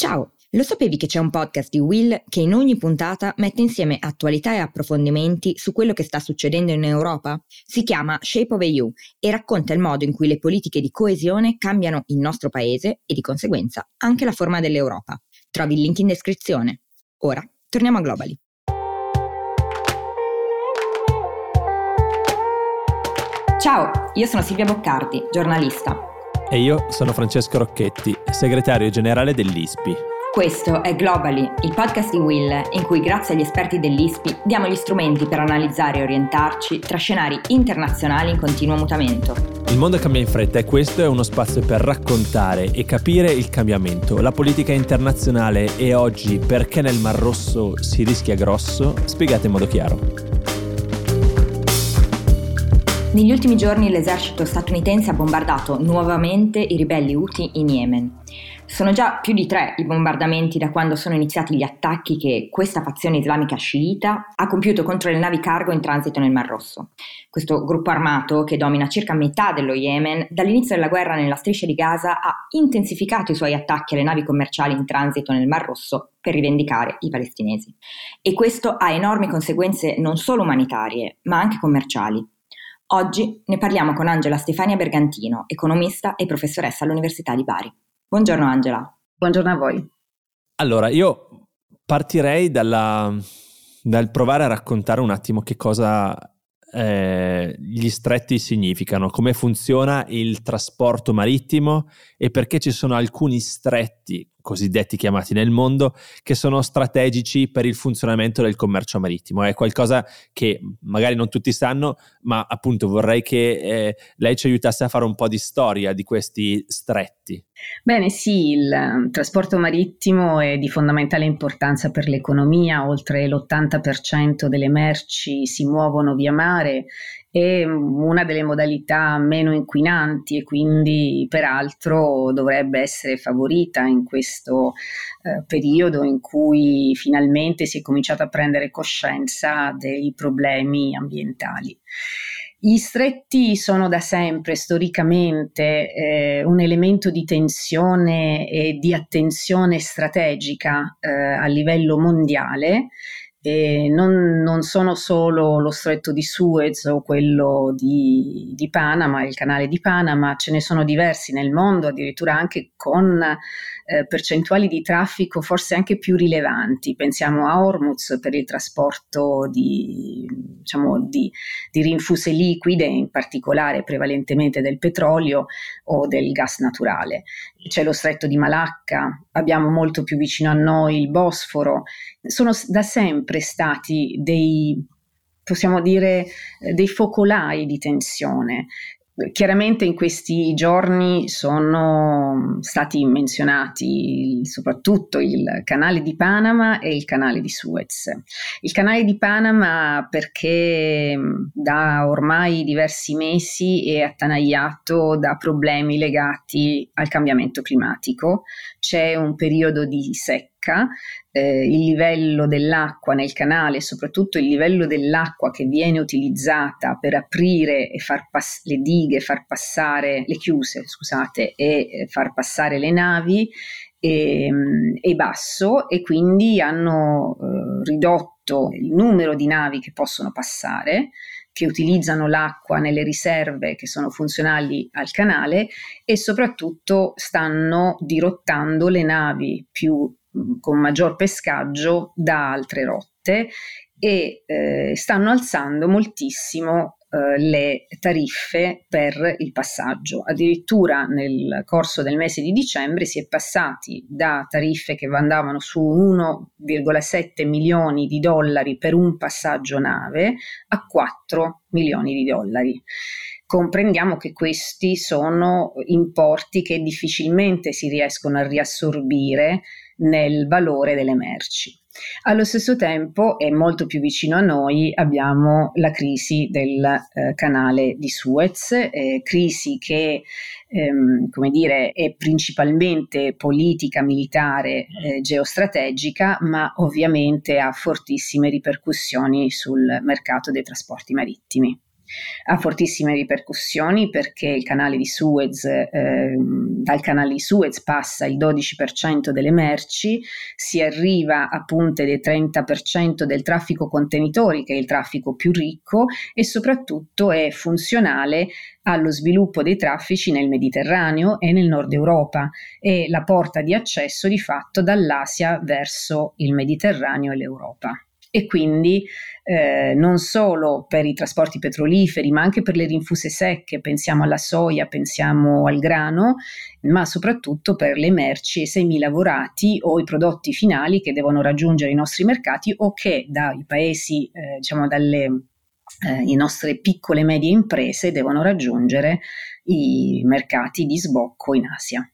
Ciao! Lo sapevi che c'è un podcast di Will che in ogni puntata mette insieme attualità e approfondimenti su quello che sta succedendo in Europa? Si chiama Shape of EU e racconta il modo in cui le politiche di coesione cambiano il nostro paese e di conseguenza anche la forma dell'Europa. Trovi il link in descrizione. Ora torniamo a Globally. Ciao, io sono Silvia Boccardi, giornalista e io sono Francesco Rocchetti, segretario generale dell'ISPI. Questo è Globally, il podcast di Will, in cui grazie agli esperti dell'ISPI diamo gli strumenti per analizzare e orientarci tra scenari internazionali in continuo mutamento. Il mondo cambia in fretta e questo è uno spazio per raccontare e capire il cambiamento, la politica internazionale e oggi perché nel Mar Rosso si rischia grosso, spiegate in modo chiaro. Negli ultimi giorni l'esercito statunitense ha bombardato nuovamente i ribelli Houthi in Yemen. Sono già più di tre i bombardamenti da quando sono iniziati gli attacchi che questa fazione islamica sciita ha compiuto contro le navi cargo in transito nel Mar Rosso. Questo gruppo armato, che domina circa metà dello Yemen, dall'inizio della guerra nella striscia di Gaza ha intensificato i suoi attacchi alle navi commerciali in transito nel Mar Rosso per rivendicare i palestinesi. E questo ha enormi conseguenze non solo umanitarie, ma anche commerciali. Oggi ne parliamo con Angela Stefania Bergantino, economista e professoressa all'Università di Bari. Buongiorno Angela. Buongiorno a voi. Allora, io partirei dalla, dal provare a raccontare un attimo che cosa eh, gli stretti significano, come funziona il trasporto marittimo e perché ci sono alcuni stretti cosiddetti chiamati nel mondo, che sono strategici per il funzionamento del commercio marittimo. È qualcosa che magari non tutti sanno, ma appunto vorrei che eh, lei ci aiutasse a fare un po' di storia di questi stretti. Bene, sì, il um, trasporto marittimo è di fondamentale importanza per l'economia, oltre l'80% delle merci si muovono via mare è una delle modalità meno inquinanti e quindi peraltro dovrebbe essere favorita in questo eh, periodo in cui finalmente si è cominciato a prendere coscienza dei problemi ambientali. Gli stretti sono da sempre storicamente eh, un elemento di tensione e di attenzione strategica eh, a livello mondiale non, non, sono solo lo stretto di Suez o quello di, di, Panama, il canale di Panama, ce ne sono diversi nel mondo, addirittura anche con eh, percentuali di traffico forse anche più rilevanti. Pensiamo a Hormuz per il trasporto di, diciamo, di, di rinfuse liquide, in particolare prevalentemente del petrolio o del gas naturale. C'è lo stretto di Malacca, abbiamo molto più vicino a noi il Bosforo. Sono da sempre stati dei possiamo dire, dei focolai di tensione. Chiaramente in questi giorni sono stati menzionati soprattutto il canale di Panama e il canale di Suez. Il canale di Panama perché da ormai diversi mesi è attanagliato da problemi legati al cambiamento climatico. C'è un periodo di secca eh, il livello dell'acqua nel canale, soprattutto il livello dell'acqua che viene utilizzata per aprire e far pass- le dighe, far passare le chiuse, scusate, e eh, far passare le navi è, ehm, è basso e quindi hanno eh, ridotto il numero di navi che possono passare che utilizzano l'acqua nelle riserve che sono funzionali al canale e soprattutto stanno dirottando le navi più con maggior pescaggio da altre rotte e eh, stanno alzando moltissimo eh, le tariffe per il passaggio. Addirittura nel corso del mese di dicembre si è passati da tariffe che andavano su 1,7 milioni di dollari per un passaggio nave a 4 milioni di dollari comprendiamo che questi sono importi che difficilmente si riescono a riassorbire nel valore delle merci. Allo stesso tempo, e molto più vicino a noi, abbiamo la crisi del eh, canale di Suez, eh, crisi che ehm, come dire, è principalmente politica, militare, eh, geostrategica, ma ovviamente ha fortissime ripercussioni sul mercato dei trasporti marittimi. Ha fortissime ripercussioni perché il canale di Suez, eh, dal canale di Suez passa il 12% delle merci, si arriva a punte del 30% del traffico contenitori, che è il traffico più ricco, e soprattutto è funzionale allo sviluppo dei traffici nel Mediterraneo e nel nord Europa. È la porta di accesso di fatto dall'Asia verso il Mediterraneo e l'Europa e quindi eh, non solo per i trasporti petroliferi, ma anche per le rinfuse secche, pensiamo alla soia, pensiamo al grano, ma soprattutto per le merci e semi lavorati o i prodotti finali che devono raggiungere i nostri mercati o che dai paesi, eh, diciamo dalle eh, nostre piccole e medie imprese devono raggiungere i mercati di sbocco in Asia.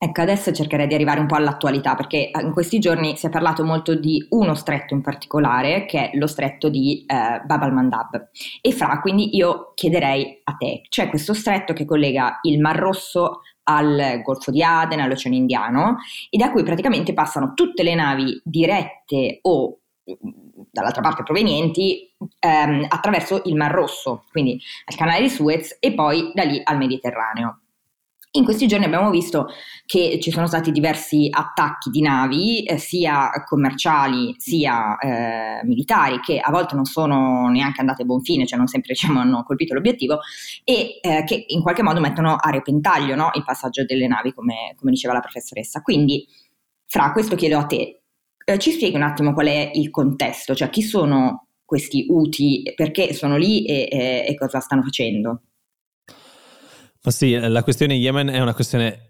Ecco, adesso cercherei di arrivare un po' all'attualità perché eh, in questi giorni si è parlato molto di uno stretto in particolare che è lo stretto di eh, Bab al-Mandab. E Fra, quindi io chiederei a te, c'è questo stretto che collega il Mar Rosso al Golfo di Aden, all'Oceano Indiano e da cui praticamente passano tutte le navi dirette o mm, dall'altra parte provenienti ehm, attraverso il Mar Rosso, quindi al canale di Suez e poi da lì al Mediterraneo. In questi giorni abbiamo visto che ci sono stati diversi attacchi di navi, eh, sia commerciali sia eh, militari, che a volte non sono neanche andate a buon fine, cioè non sempre diciamo, hanno colpito l'obiettivo, e eh, che in qualche modo mettono a repentaglio no, il passaggio delle navi, come, come, diceva la professoressa. Quindi, fra questo chiedo a te, eh, ci spieghi un attimo qual è il contesto, cioè chi sono questi UTI, perché sono lì e, e, e cosa stanno facendo? Sì, la questione Yemen è una questione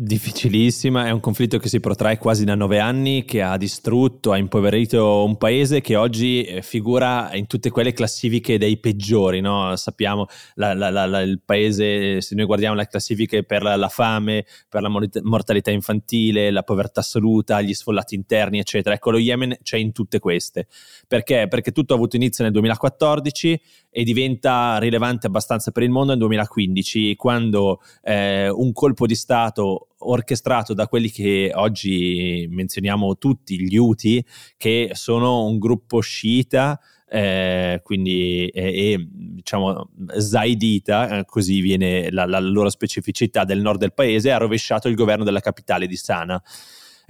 Difficilissima, è un conflitto che si protrae quasi da nove anni, che ha distrutto, ha impoverito un paese che oggi eh, figura in tutte quelle classifiche dei peggiori, no? sappiamo la, la, la, il paese, se noi guardiamo le classifiche per la fame, per la mortalità infantile, la povertà assoluta, gli sfollati interni, eccetera, ecco lo Yemen c'è in tutte queste. Perché? Perché tutto ha avuto inizio nel 2014 e diventa rilevante abbastanza per il mondo nel 2015, quando eh, un colpo di Stato orchestrato da quelli che oggi menzioniamo tutti, gli Houthi, che sono un gruppo sciita, eh, quindi e, e diciamo zaidita, eh, così viene la, la, loro specificità del nord del paese, ha rovesciato il governo della capitale di Sana.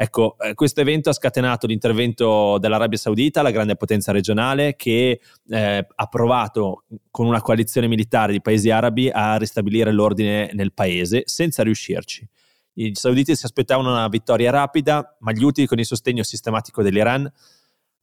Ecco, eh, questo evento ha scatenato l'intervento dell'Arabia Saudita, la grande potenza regionale, che eh, ha provato con una coalizione militare di paesi arabi a ristabilire l'ordine nel paese senza riuscirci. I sauditi si aspettavano una vittoria rapida, ma gli Houthi con il sostegno sistematico dell'Iran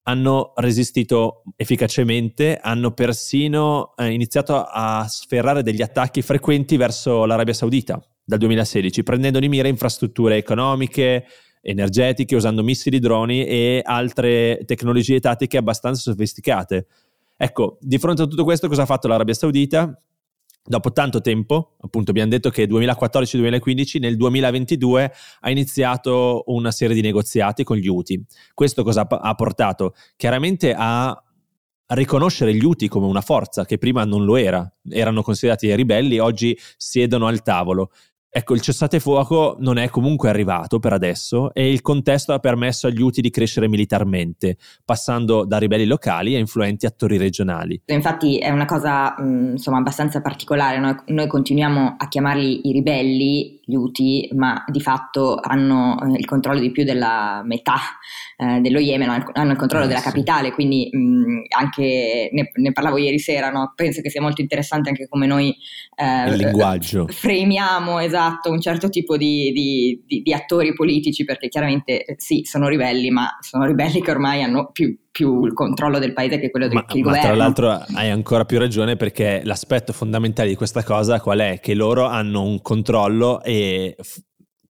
hanno resistito efficacemente, hanno persino eh, iniziato a sferrare degli attacchi frequenti verso l'Arabia Saudita dal 2016, prendendo di mira infrastrutture economiche, energetiche, usando missili, droni e altre tecnologie tattiche abbastanza sofisticate. Ecco, di fronte a tutto questo cosa ha fatto l'Arabia Saudita? Dopo tanto tempo, appunto abbiamo detto che 2014-2015, nel 2022 ha iniziato una serie di negoziati con gli UTI. Questo cosa ha portato? Chiaramente a riconoscere gli UTI come una forza che prima non lo era, erano considerati ribelli, oggi siedono al tavolo. Ecco, il cessate fuoco non è comunque arrivato per adesso e il contesto ha permesso agli UTI di crescere militarmente, passando da ribelli locali a influenti attori regionali. Infatti è una cosa mh, insomma abbastanza particolare, noi, noi, continuiamo a chiamarli i ribelli, gli UTI, ma di fatto hanno eh, il controllo di più della metà eh, dello Yemen, hanno il controllo eh, della sì. capitale, quindi mh, anche ne, ne, parlavo ieri sera, no? penso che sia molto interessante anche come noi eh, il linguaggio. fremiamo esatto esatto un certo tipo di, di, di, di, attori politici, perché chiaramente eh, sì, sono ribelli, ma sono ribelli che ormai hanno più, più il controllo del paese che quello del ma, ma governo. Tra l'altro hai ancora più ragione perché l'aspetto fondamentale di questa cosa qual è? Che loro hanno un controllo e f-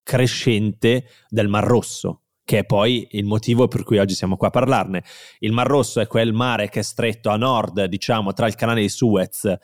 crescente del Mar Rosso che è poi il motivo per cui oggi siamo qua a parlarne. Il Mar Rosso è quel mare che è stretto a nord, diciamo, tra il canale di Suez e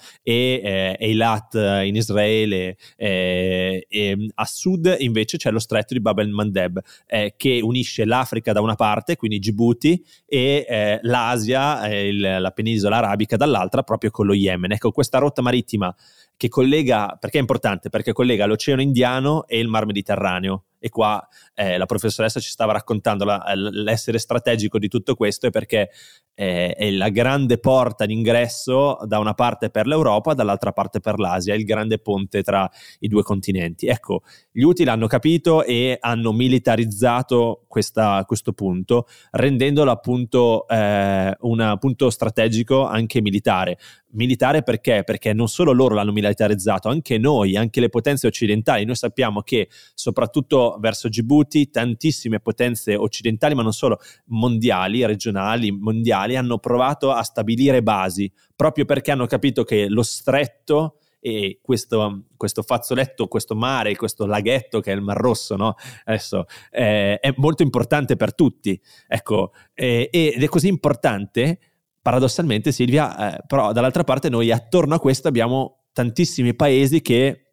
eh, Eilat in Israele, eh, e a sud invece c'è lo stretto di Bab el-Mandeb eh, che unisce l'Africa da una parte, quindi Djibouti, e eh, l'Asia, eh, il, la penisola arabica dall'altra, proprio con lo Yemen. Ecco, questa rotta marittima che collega, perché è importante? Perché collega l'Oceano Indiano e il Mar Mediterraneo e qua eh, la professoressa ci stava raccontando la, l'essere strategico di tutto questo è perché eh, è la grande porta d'ingresso da una parte per l'Europa, dall'altra parte per l'Asia, il grande ponte tra i due continenti. Ecco, gli UTI l'hanno capito e hanno militarizzato questa, questo punto, rendendolo appunto eh, un punto strategico anche militare. Militare perché? Perché non solo loro l'hanno militarizzato, anche noi, anche le potenze occidentali. Noi sappiamo che soprattutto verso Djibouti tantissime potenze occidentali, ma non solo, mondiali, regionali, mondiali, hanno provato a stabilire basi, proprio perché hanno capito che lo stretto e questo, questo, fazzoletto, questo mare, questo laghetto che è il Mar Rosso, no? Adesso eh, è molto importante per tutti. Ecco, eh, ed è così importante, paradossalmente, Silvia, eh, però dall'altra parte noi attorno a questo abbiamo tantissimi paesi che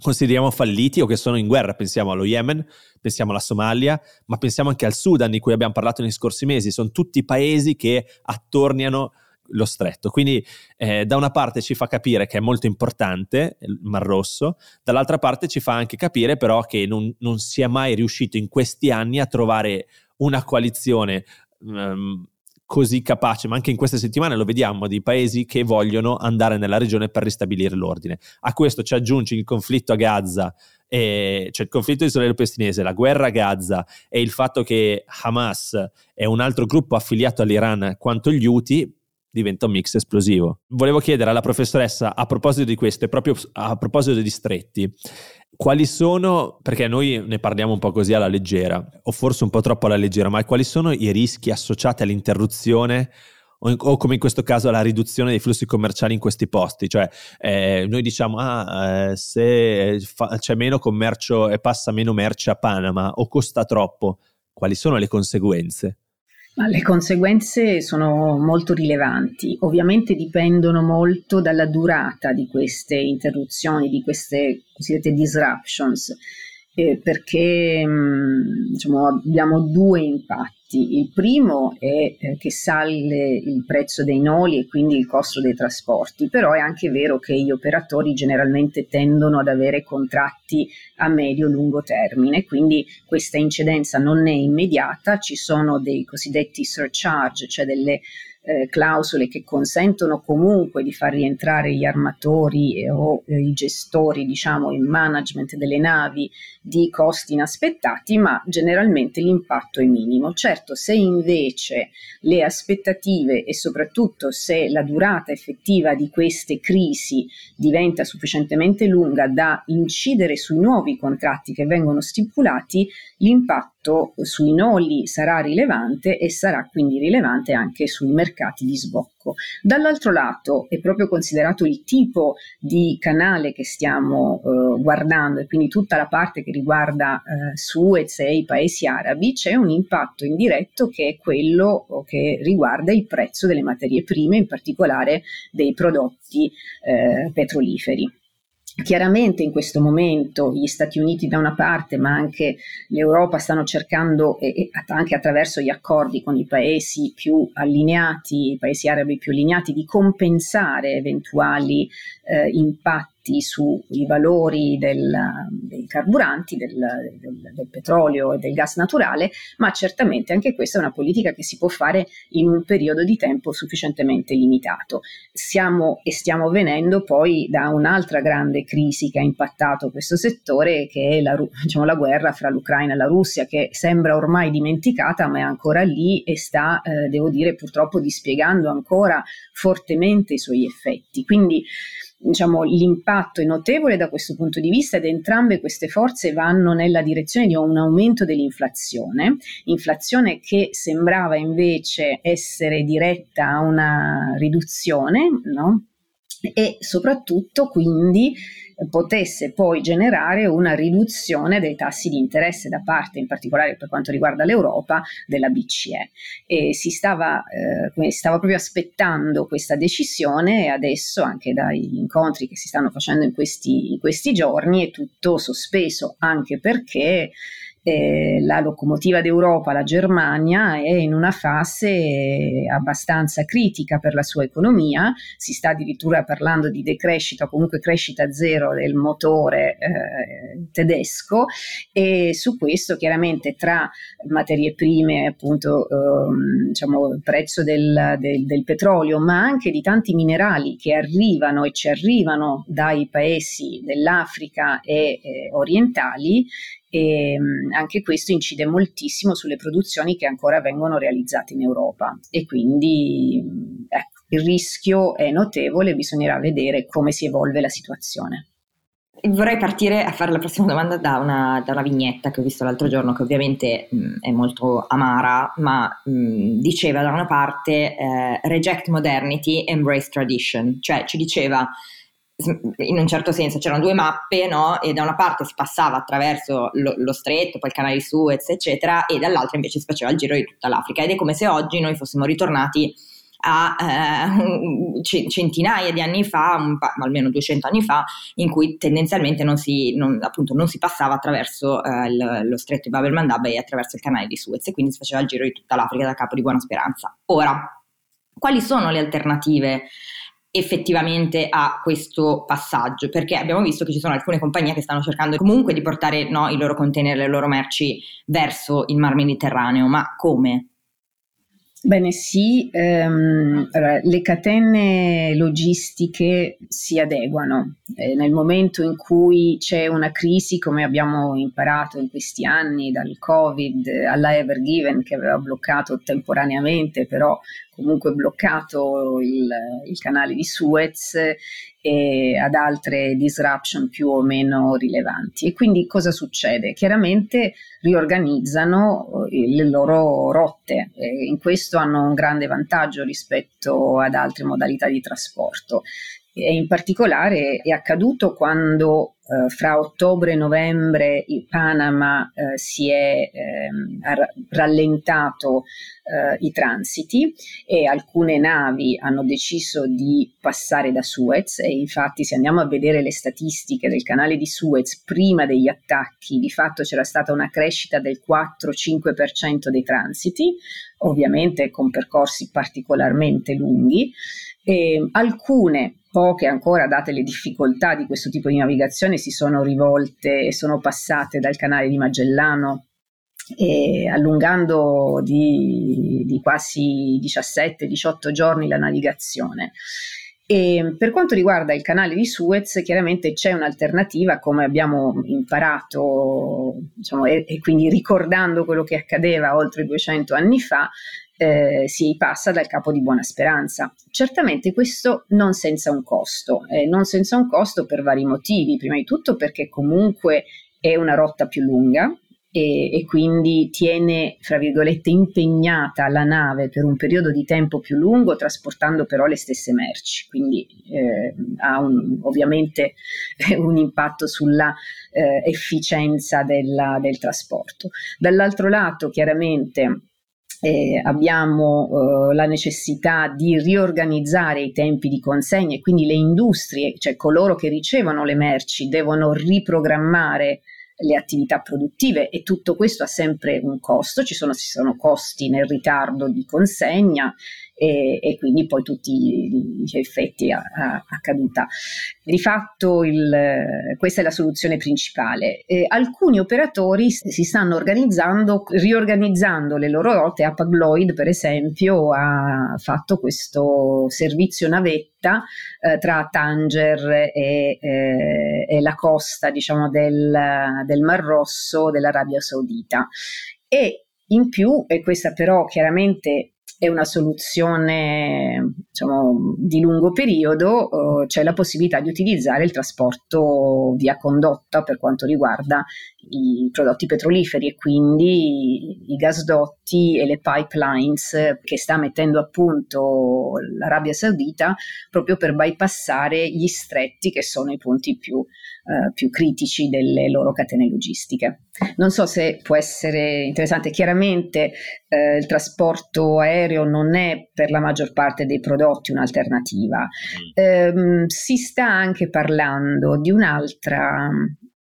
consideriamo falliti o che sono in guerra. Pensiamo allo Yemen, pensiamo alla Somalia, ma pensiamo anche al Sudan di cui abbiamo parlato nei scorsi mesi. Sono tutti paesi che attorniano lo stretto. Quindi eh, da una parte ci fa capire che è molto importante il Mar Rosso, dall'altra parte ci fa anche capire però che non, non si è mai riuscito in questi anni a trovare una coalizione um, così capace, ma anche in queste settimane lo vediamo, di paesi che vogliono andare nella regione per ristabilire l'ordine. A questo ci aggiungi il conflitto a Gaza, e, cioè il conflitto israelo-palestinese, la guerra a Gaza e il fatto che Hamas è un altro gruppo affiliato all'Iran quanto gli Houthi, diventa un mix esplosivo. Volevo chiedere alla professoressa, a proposito di questo e proprio a proposito di stretti, quali sono, perché noi ne parliamo un po' così alla leggera, o forse un po' troppo alla leggera, ma quali sono i rischi associati all'interruzione o, o come in questo caso alla riduzione dei flussi commerciali in questi posti? Cioè, eh, noi diciamo, ah, eh, se fa, c'è meno commercio e passa meno merce a Panama o costa troppo, quali sono le conseguenze? Le conseguenze sono molto rilevanti, ovviamente dipendono molto dalla durata di queste interruzioni, di queste cosiddette disruptions, eh, perché mh, mm, diciamo, abbiamo due impatti. Il primo è eh, che sale il prezzo dei noli e quindi il costo dei trasporti, però è anche vero che gli operatori generalmente tendono ad avere contratti a medio-lungo termine, quindi questa incidenza non è immediata, ci sono dei cosiddetti surcharge, cioè delle eh, clausole che consentono comunque di far rientrare gli armatori eh, o eh, i gestori, diciamo, il management delle navi di costi inaspettati, ma generalmente l'impatto è minimo. Certo, se invece le aspettative e soprattutto se la durata effettiva di queste crisi diventa sufficientemente lunga da incidere sui nuovi contratti che vengono stipulati, l'impatto sui noli sarà rilevante e sarà quindi rilevante anche sui mercati di sbocco. Dall'altro lato è proprio considerato il tipo di canale che stiamo eh, guardando e quindi tutta la parte che riguarda eh, Suez e i paesi arabi, c'è un impatto indiretto che è quello che riguarda il prezzo delle materie prime, in particolare dei prodotti eh, petroliferi. Chiaramente in questo momento gli Stati Uniti da una parte, ma anche l'Europa stanno cercando, e, anche attraverso gli accordi con i paesi più allineati, i paesi arabi più allineati, di compensare eventuali eh, impatti effetti sui valori del, dei carburanti, del, del, del, petrolio e del gas naturale, ma certamente anche questa è una politica che si può fare in un periodo di tempo sufficientemente limitato. Siamo e stiamo venendo poi da un'altra grande crisi che ha impattato questo settore, che è la, diciamo, la guerra fra l'Ucraina e la Russia, che sembra ormai dimenticata, ma è ancora lì e sta, eh, devo dire, purtroppo dispiegando ancora fortemente i suoi effetti. Quindi diciamo, l'impatto è notevole da questo punto di vista ed entrambe queste forze vanno nella direzione di un aumento dell'inflazione, inflazione che sembrava invece essere diretta a una riduzione, no? e soprattutto quindi potesse poi generare una riduzione dei tassi di interesse da parte, in particolare per quanto riguarda l'Europa, della BCE. E si stava, eh, stava proprio aspettando questa decisione e adesso anche dagli incontri che si stanno facendo in questi, in questi giorni è tutto sospeso, anche perché eh, la locomotiva d'Europa, la Germania, è in una fase abbastanza critica per la sua economia, si sta addirittura parlando di decrescita o comunque crescita zero del motore eh, tedesco. E su questo chiaramente tra materie prime, appunto ehm, diciamo, il prezzo del, del, del petrolio, ma anche di tanti minerali che arrivano e ci arrivano dai paesi dell'Africa e eh, orientali, e ehm, anche questo incide moltissimo sulle produzioni che ancora vengono realizzate in Europa e quindi ecco, il rischio è notevole, bisognerà vedere come si evolve la situazione. Vorrei partire a fare la prossima domanda da una, da una vignetta che ho visto l'altro giorno, che ovviamente mh, è molto amara, ma mh, diceva da una parte eh, reject modernity, embrace tradition, cioè ci diceva in un certo senso c'erano due mappe, no? E da una parte si passava attraverso lo, lo, stretto, poi il canale di Suez, eccetera, e dall'altra invece si faceva il giro di tutta l'Africa. Ed è come se oggi noi fossimo ritornati a eh, centinaia di anni fa, pa- almeno 200 anni fa, in cui tendenzialmente non si, non, appunto, non si passava attraverso eh, il, lo stretto di Bab el-Mandab e attraverso il canale di Suez, e quindi si faceva il giro di tutta l'Africa da capo di Buona Speranza. Ora, quali sono le alternative? Effettivamente a questo passaggio perché abbiamo visto che ci sono alcune compagnie che stanno cercando comunque di portare no, i loro container, le loro merci verso il mar Mediterraneo, ma come? Bene, sì, ehm, le catene logistiche si adeguano. Eh, nel momento in cui c'è una crisi, come abbiamo imparato in questi anni, dal Covid alla Ever Given che aveva bloccato temporaneamente, però comunque bloccato il, il canale di Suez e ad altre disruption più o meno rilevanti. E quindi cosa succede? Chiaramente riorganizzano eh, le loro rotte e in questo hanno un grande vantaggio rispetto ad altre modalità di trasporto. E in particolare è accaduto quando eh, fra ottobre e novembre il Panama eh, si è ehm, rallentato eh, i transiti e alcune navi hanno deciso di passare da Suez e infatti se andiamo a vedere le statistiche del canale di Suez prima degli attacchi di fatto c'era stata una crescita del 4-5% dei transiti ovviamente con percorsi particolarmente lunghi e alcune poche ancora, date le difficoltà di questo tipo di navigazione, si sono rivolte e sono passate dal canale di Magellano e allungando di, di quasi 17-18 giorni la navigazione. E per quanto riguarda il canale di Suez, chiaramente c'è un'alternativa, come abbiamo imparato, diciamo, e, e, quindi ricordando quello che accadeva oltre 200 anni fa, eh, si passa dal capo di Buona Speranza. Certamente questo non senza un costo, eh, non senza un costo per vari motivi, prima di tutto perché comunque è una rotta più lunga, e, e, quindi tiene, fra virgolette, impegnata la nave per un periodo di tempo più lungo, trasportando però le stesse merci. Quindi eh, ha un, ovviamente un impatto sulla eh, efficienza della, del trasporto. Dall'altro lato, chiaramente, eh, abbiamo eh, la necessità di riorganizzare i tempi di consegna e quindi le industrie, cioè coloro che ricevono le merci, devono riprogrammare le attività produttive e tutto questo ha sempre un costo, ci sono, ci sono costi nel ritardo di consegna e, e quindi poi tutti gli effetti a, a, a caduta. Di fatto il, questa è la soluzione principale. Eh, alcuni operatori si stanno organizzando, riorganizzando le loro rotte. Apagloid, per esempio, ha fatto questo servizio navetta eh, tra Tanger e, eh, e, la costa, diciamo, del, del Mar Rosso dell'Arabia Saudita. E in più, e questa però chiaramente è una soluzione diciamo, di lungo periodo, eh, c'è la possibilità di utilizzare il trasporto via condotta per quanto riguarda i prodotti petroliferi e quindi i gasdotti e le pipelines che sta mettendo a punto l'Arabia Saudita proprio per bypassare gli stretti che sono i punti più eh, più critici delle loro catene logistiche. Non so se può essere interessante, chiaramente eh, il trasporto aereo non è per la maggior parte dei prodotti un'alternativa. Eh, si sta anche parlando di un'altra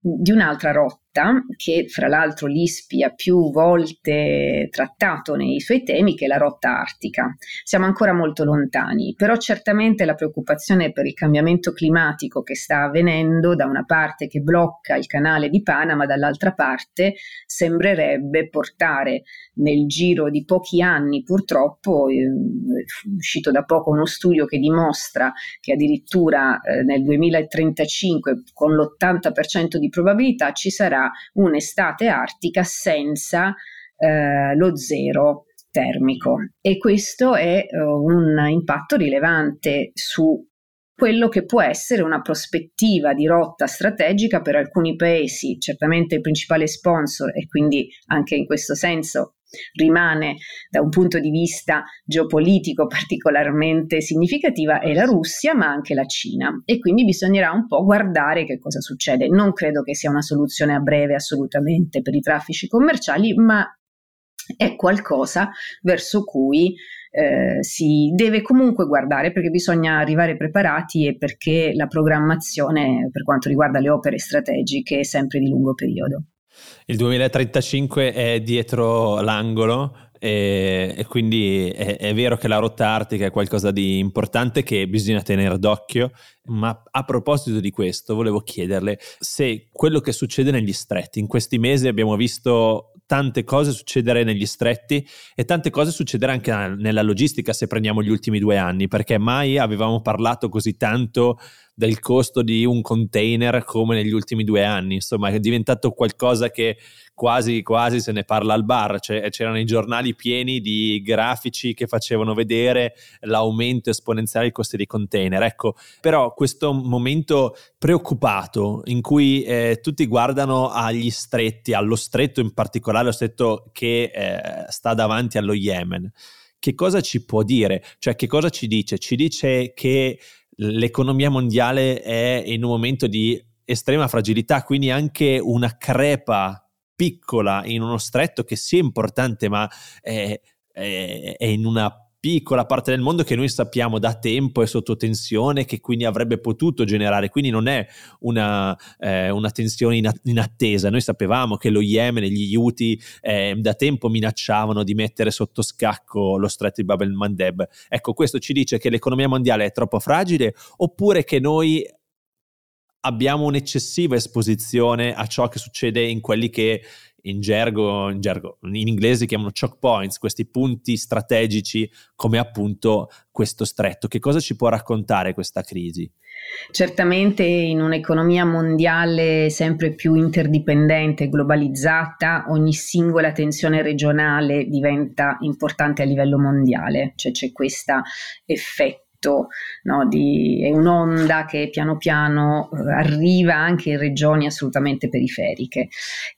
di un'altra rotta rotta che fra l'altro l'ISPI ha più volte trattato nei suoi temi, che è la rotta artica. Siamo ancora molto lontani, però certamente la preoccupazione per il cambiamento climatico che sta avvenendo da una parte che blocca il canale di Panama, dall'altra parte sembrerebbe portare nel giro di pochi anni purtroppo, eh, è uscito da poco uno studio che dimostra che addirittura eh, nel 2035 con l'80% di probabilità ci sarà un'estate artica senza eh, lo zero termico. E questo è uh, un impatto rilevante su quello che può essere una prospettiva di rotta strategica per alcuni paesi, certamente il principale sponsor e quindi anche in questo senso rimane da un punto di vista geopolitico particolarmente significativa è la Russia, ma anche la Cina. E quindi bisognerà un po' guardare che cosa succede. Non credo che sia una soluzione a breve assolutamente per i traffici commerciali, ma è qualcosa verso cui eh, si deve comunque guardare perché bisogna arrivare preparati e perché la programmazione per quanto riguarda le opere strategiche è sempre di lungo periodo. Il 2035 è dietro l'angolo e, e quindi è, è, vero che la rotta artica è qualcosa di importante che bisogna tenere d'occhio, ma a proposito di questo volevo chiederle se quello che succede negli stretti, in questi mesi abbiamo visto tante cose succedere negli stretti e tante cose succedere anche nella logistica se prendiamo gli ultimi due anni, perché mai avevamo parlato così tanto del costo di un container come negli ultimi due anni, insomma è diventato qualcosa che quasi quasi se ne parla al bar, cioè, c'erano i giornali pieni di grafici che facevano vedere l'aumento esponenziale dei costi dei container, ecco, però questo momento preoccupato in cui eh, tutti guardano agli stretti, allo stretto in particolare, lo stretto che eh, sta davanti allo Yemen, che cosa ci può dire? Cioè che cosa ci dice? Ci dice che l'economia mondiale è in un momento di estrema fragilità, quindi anche una crepa piccola in uno stretto che sia importante, ma è, è, è in una piccola parte del mondo che noi sappiamo da tempo è sotto tensione, che quindi avrebbe potuto generare, quindi non è una, eh, una tensione in, attesa. Noi sapevamo che lo Yemen e gli Houthi eh, da tempo minacciavano di mettere sotto scacco lo stretto di Bab el-Mandeb. Ecco, questo ci dice che l'economia mondiale è troppo fragile oppure che noi abbiamo un'eccessiva esposizione a ciò che succede in quelli che in gergo, in gergo, in inglese chiamano choke points, questi punti strategici come appunto questo stretto. Che cosa ci può raccontare questa crisi? Certamente in un'economia mondiale sempre più interdipendente, globalizzata, ogni singola tensione regionale diventa importante a livello mondiale, cioè c'è questo effetto effetto, no, di, è un'onda che piano piano eh, arriva anche in regioni assolutamente periferiche.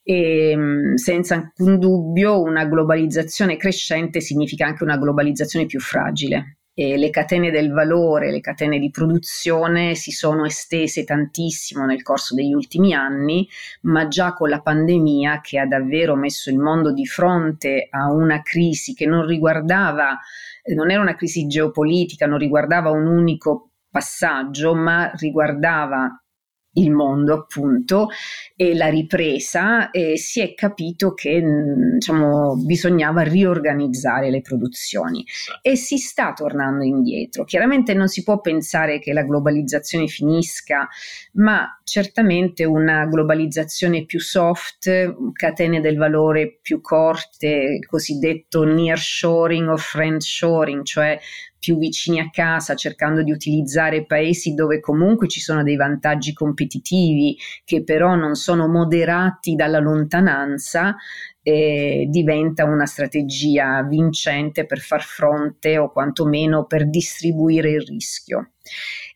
E mm, senza alcun dubbio una globalizzazione crescente significa anche una globalizzazione più fragile. E le catene del valore, le catene di produzione si sono estese tantissimo nel corso degli ultimi anni, ma già con la pandemia che ha davvero messo il mondo di fronte a una crisi che non riguardava non era una crisi geopolitica, non riguardava un unico passaggio, ma riguardava il mondo appunto e la ripresa e si è capito che mm, diciamo, bisognava riorganizzare le produzioni e si sta tornando indietro. Chiaramente non si può pensare che la globalizzazione finisca, ma certamente una globalizzazione più soft, catene del valore più corte, cosiddetto nearshoring o friendshoring, cioè più vicini a casa, cercando di utilizzare paesi dove comunque ci sono dei vantaggi competitivi che però non sono moderati dalla lontananza, eh, diventa una strategia vincente per far fronte o quantomeno per distribuire il rischio.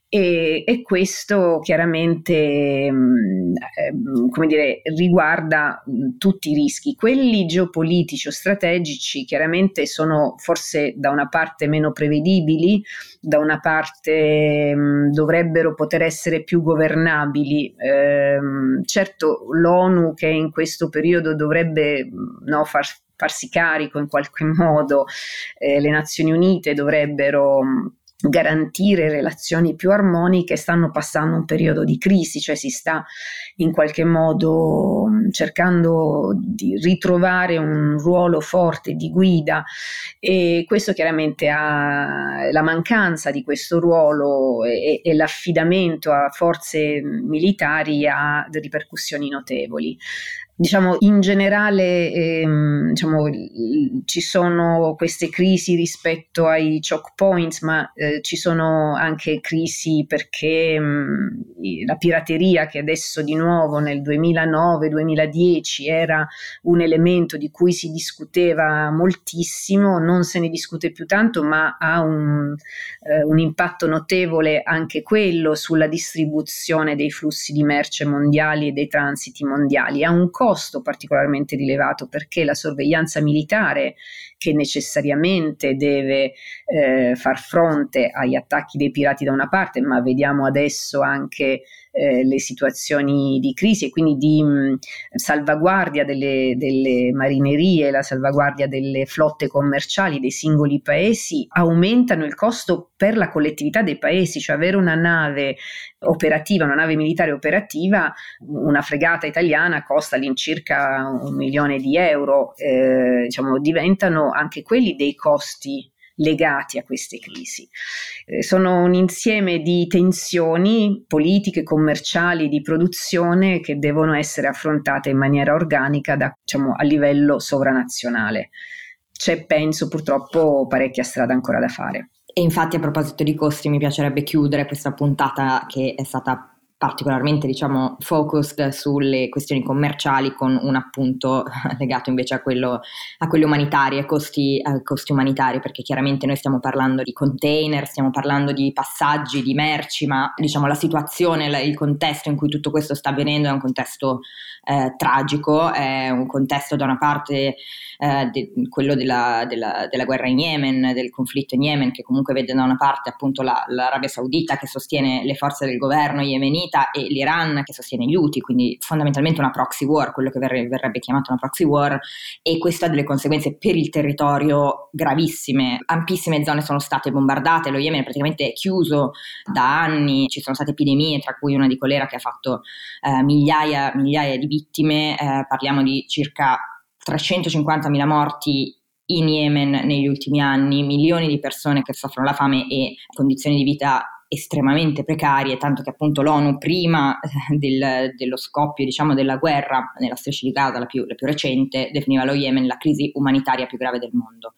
E, e, questo chiaramente mm, come dire, riguarda mm, tutti i rischi. Quelli geopolitici o strategici chiaramente sono forse da una parte meno prevedibili, da una parte mm, dovrebbero poter essere più governabili. Eh, certo l'ONU che in questo periodo dovrebbe no, far, farsi carico in qualche modo, eh, le Nazioni Unite dovrebbero garantire relazioni più armoniche stanno passando un periodo di crisi, cioè si sta in qualche modo mm, cercando di ritrovare un ruolo forte di guida e questo chiaramente ha la mancanza di questo ruolo e, e l'affidamento a forze militari ha ripercussioni notevoli. Diciamo, in generale ehm, diciamo, ci sono queste crisi rispetto ai choke points, ma eh, ci sono anche crisi perché mh, la pirateria che adesso di nuovo nel 2009-2010 era un elemento di cui si discuteva moltissimo, non se ne discute più tanto, ma ha un, eh, un impatto notevole anche quello sulla distribuzione dei flussi di merce mondiali e dei transiti mondiali. Ha un costo particolarmente rilevato perché la sorveglianza militare che necessariamente deve eh, far fronte agli attacchi dei pirati da una parte, ma vediamo adesso anche eh, le situazioni di crisi e quindi di mh, salvaguardia delle, delle, marinerie, la salvaguardia delle flotte commerciali dei singoli paesi aumentano il costo per la collettività dei paesi, cioè avere una nave operativa, una nave militare operativa, una fregata italiana costa all'incirca un milione di euro, eh, diciamo, diventano anche quelli dei costi legati a queste crisi. Eh, sono un insieme di tensioni politiche, commerciali, di produzione che devono essere affrontate in maniera organica da, diciamo, a livello sovranazionale. C'è, penso, purtroppo parecchia strada ancora da fare. E infatti a proposito di costi mi piacerebbe chiudere questa puntata che è stata particolarmente diciamo focused sulle questioni commerciali con un appunto legato invece a quello a quelli umanitari, a costi, a costi umanitari perché chiaramente noi stiamo parlando di container, stiamo parlando di passaggi, di merci ma diciamo la situazione, il contesto in cui tutto questo sta avvenendo è un contesto eh, tragico, è un contesto da una parte eh, de, quello della, della, della, guerra in Yemen, del conflitto in Yemen, che comunque vede da una parte appunto la, l'Arabia Saudita che sostiene le forze del governo yemenita e l'Iran che sostiene gli Houthi, quindi fondamentalmente una proxy war, quello che verrebbe, verrebbe chiamato una proxy war, e questo ha delle conseguenze per il territorio gravissime. Ampissime zone sono state bombardate, lo Yemen è praticamente chiuso da anni, ci sono state epidemie, tra cui una di colera che ha fatto eh, migliaia, migliaia di vittime, eh, parliamo di circa 350.000 morti in Yemen negli ultimi anni, milioni di persone che soffrono la fame e condizioni di vita estremamente precarie, tanto che appunto l'ONU prima del, dello scoppio diciamo, della guerra nella striscia di Gaza, la più, la più recente, definiva lo Yemen la crisi umanitaria più grave del mondo.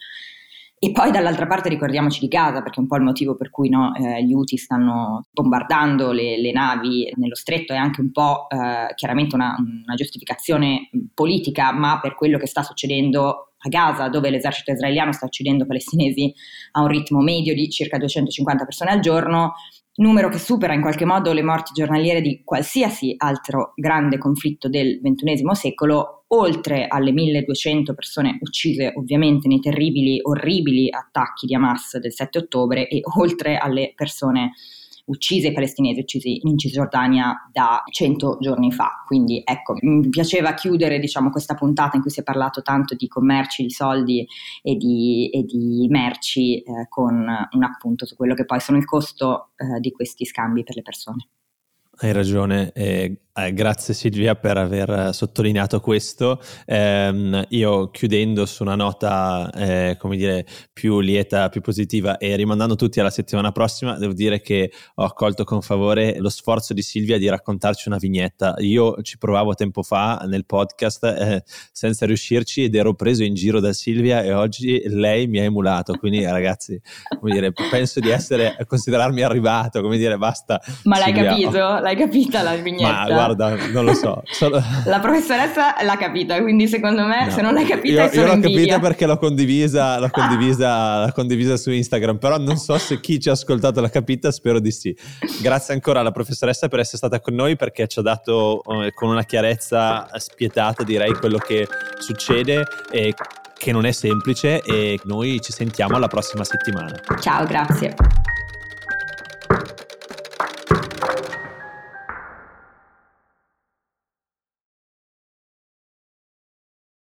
E poi dall'altra parte ricordiamoci di Gaza, perché è un po' il motivo per cui no, eh, gli Houthi stanno bombardando le, le, navi nello stretto, è anche un po' eh, chiaramente una, una, giustificazione politica, ma per quello che sta succedendo a Gaza, dove l'esercito israeliano sta uccidendo palestinesi a un ritmo medio di circa 250 persone al giorno, numero che supera in qualche modo le morti giornaliere di qualsiasi altro grande conflitto del XXI secolo, oltre alle 1200 persone uccise ovviamente nei terribili, orribili attacchi di Hamas del 7 ottobre e oltre alle persone uccise i palestinesi uccisi in Cisgiordania da 100 giorni fa. Quindi ecco, mi piaceva chiudere diciamo, questa puntata in cui si è parlato tanto di commerci, di soldi e di, e di merci eh, con un appunto su quello che poi sono il costo eh, di questi scambi per le persone. Hai ragione, eh, eh, grazie Silvia per aver sottolineato questo. Eh, io chiudendo su una nota, eh, come dire, più lieta, più positiva e rimandando tutti alla settimana prossima, devo dire che ho accolto con favore lo sforzo di Silvia di raccontarci una vignetta. Io ci provavo tempo fa nel podcast eh, senza riuscirci ed ero preso in giro da Silvia e oggi lei mi ha emulato. Quindi ragazzi, come dire, penso di essere, considerarmi arrivato, come dire, basta. Ma l'hai Silvia, capito? Oh. L'hai capita la vignetta? Ma guarda, non lo so. Sono... La professoressa l'ha capita, quindi secondo me no. se non l'hai capita io, io l'ho invidia. capita perché l'ho condivisa, l'ho, condivisa, l'ho condivisa su Instagram, però non so se chi ci ha ascoltato l'ha capita, spero di sì. Grazie ancora alla professoressa per essere stata con noi perché ci ha dato eh, con una chiarezza spietata direi quello che succede e che non è semplice e noi ci sentiamo alla prossima settimana. Ciao, grazie.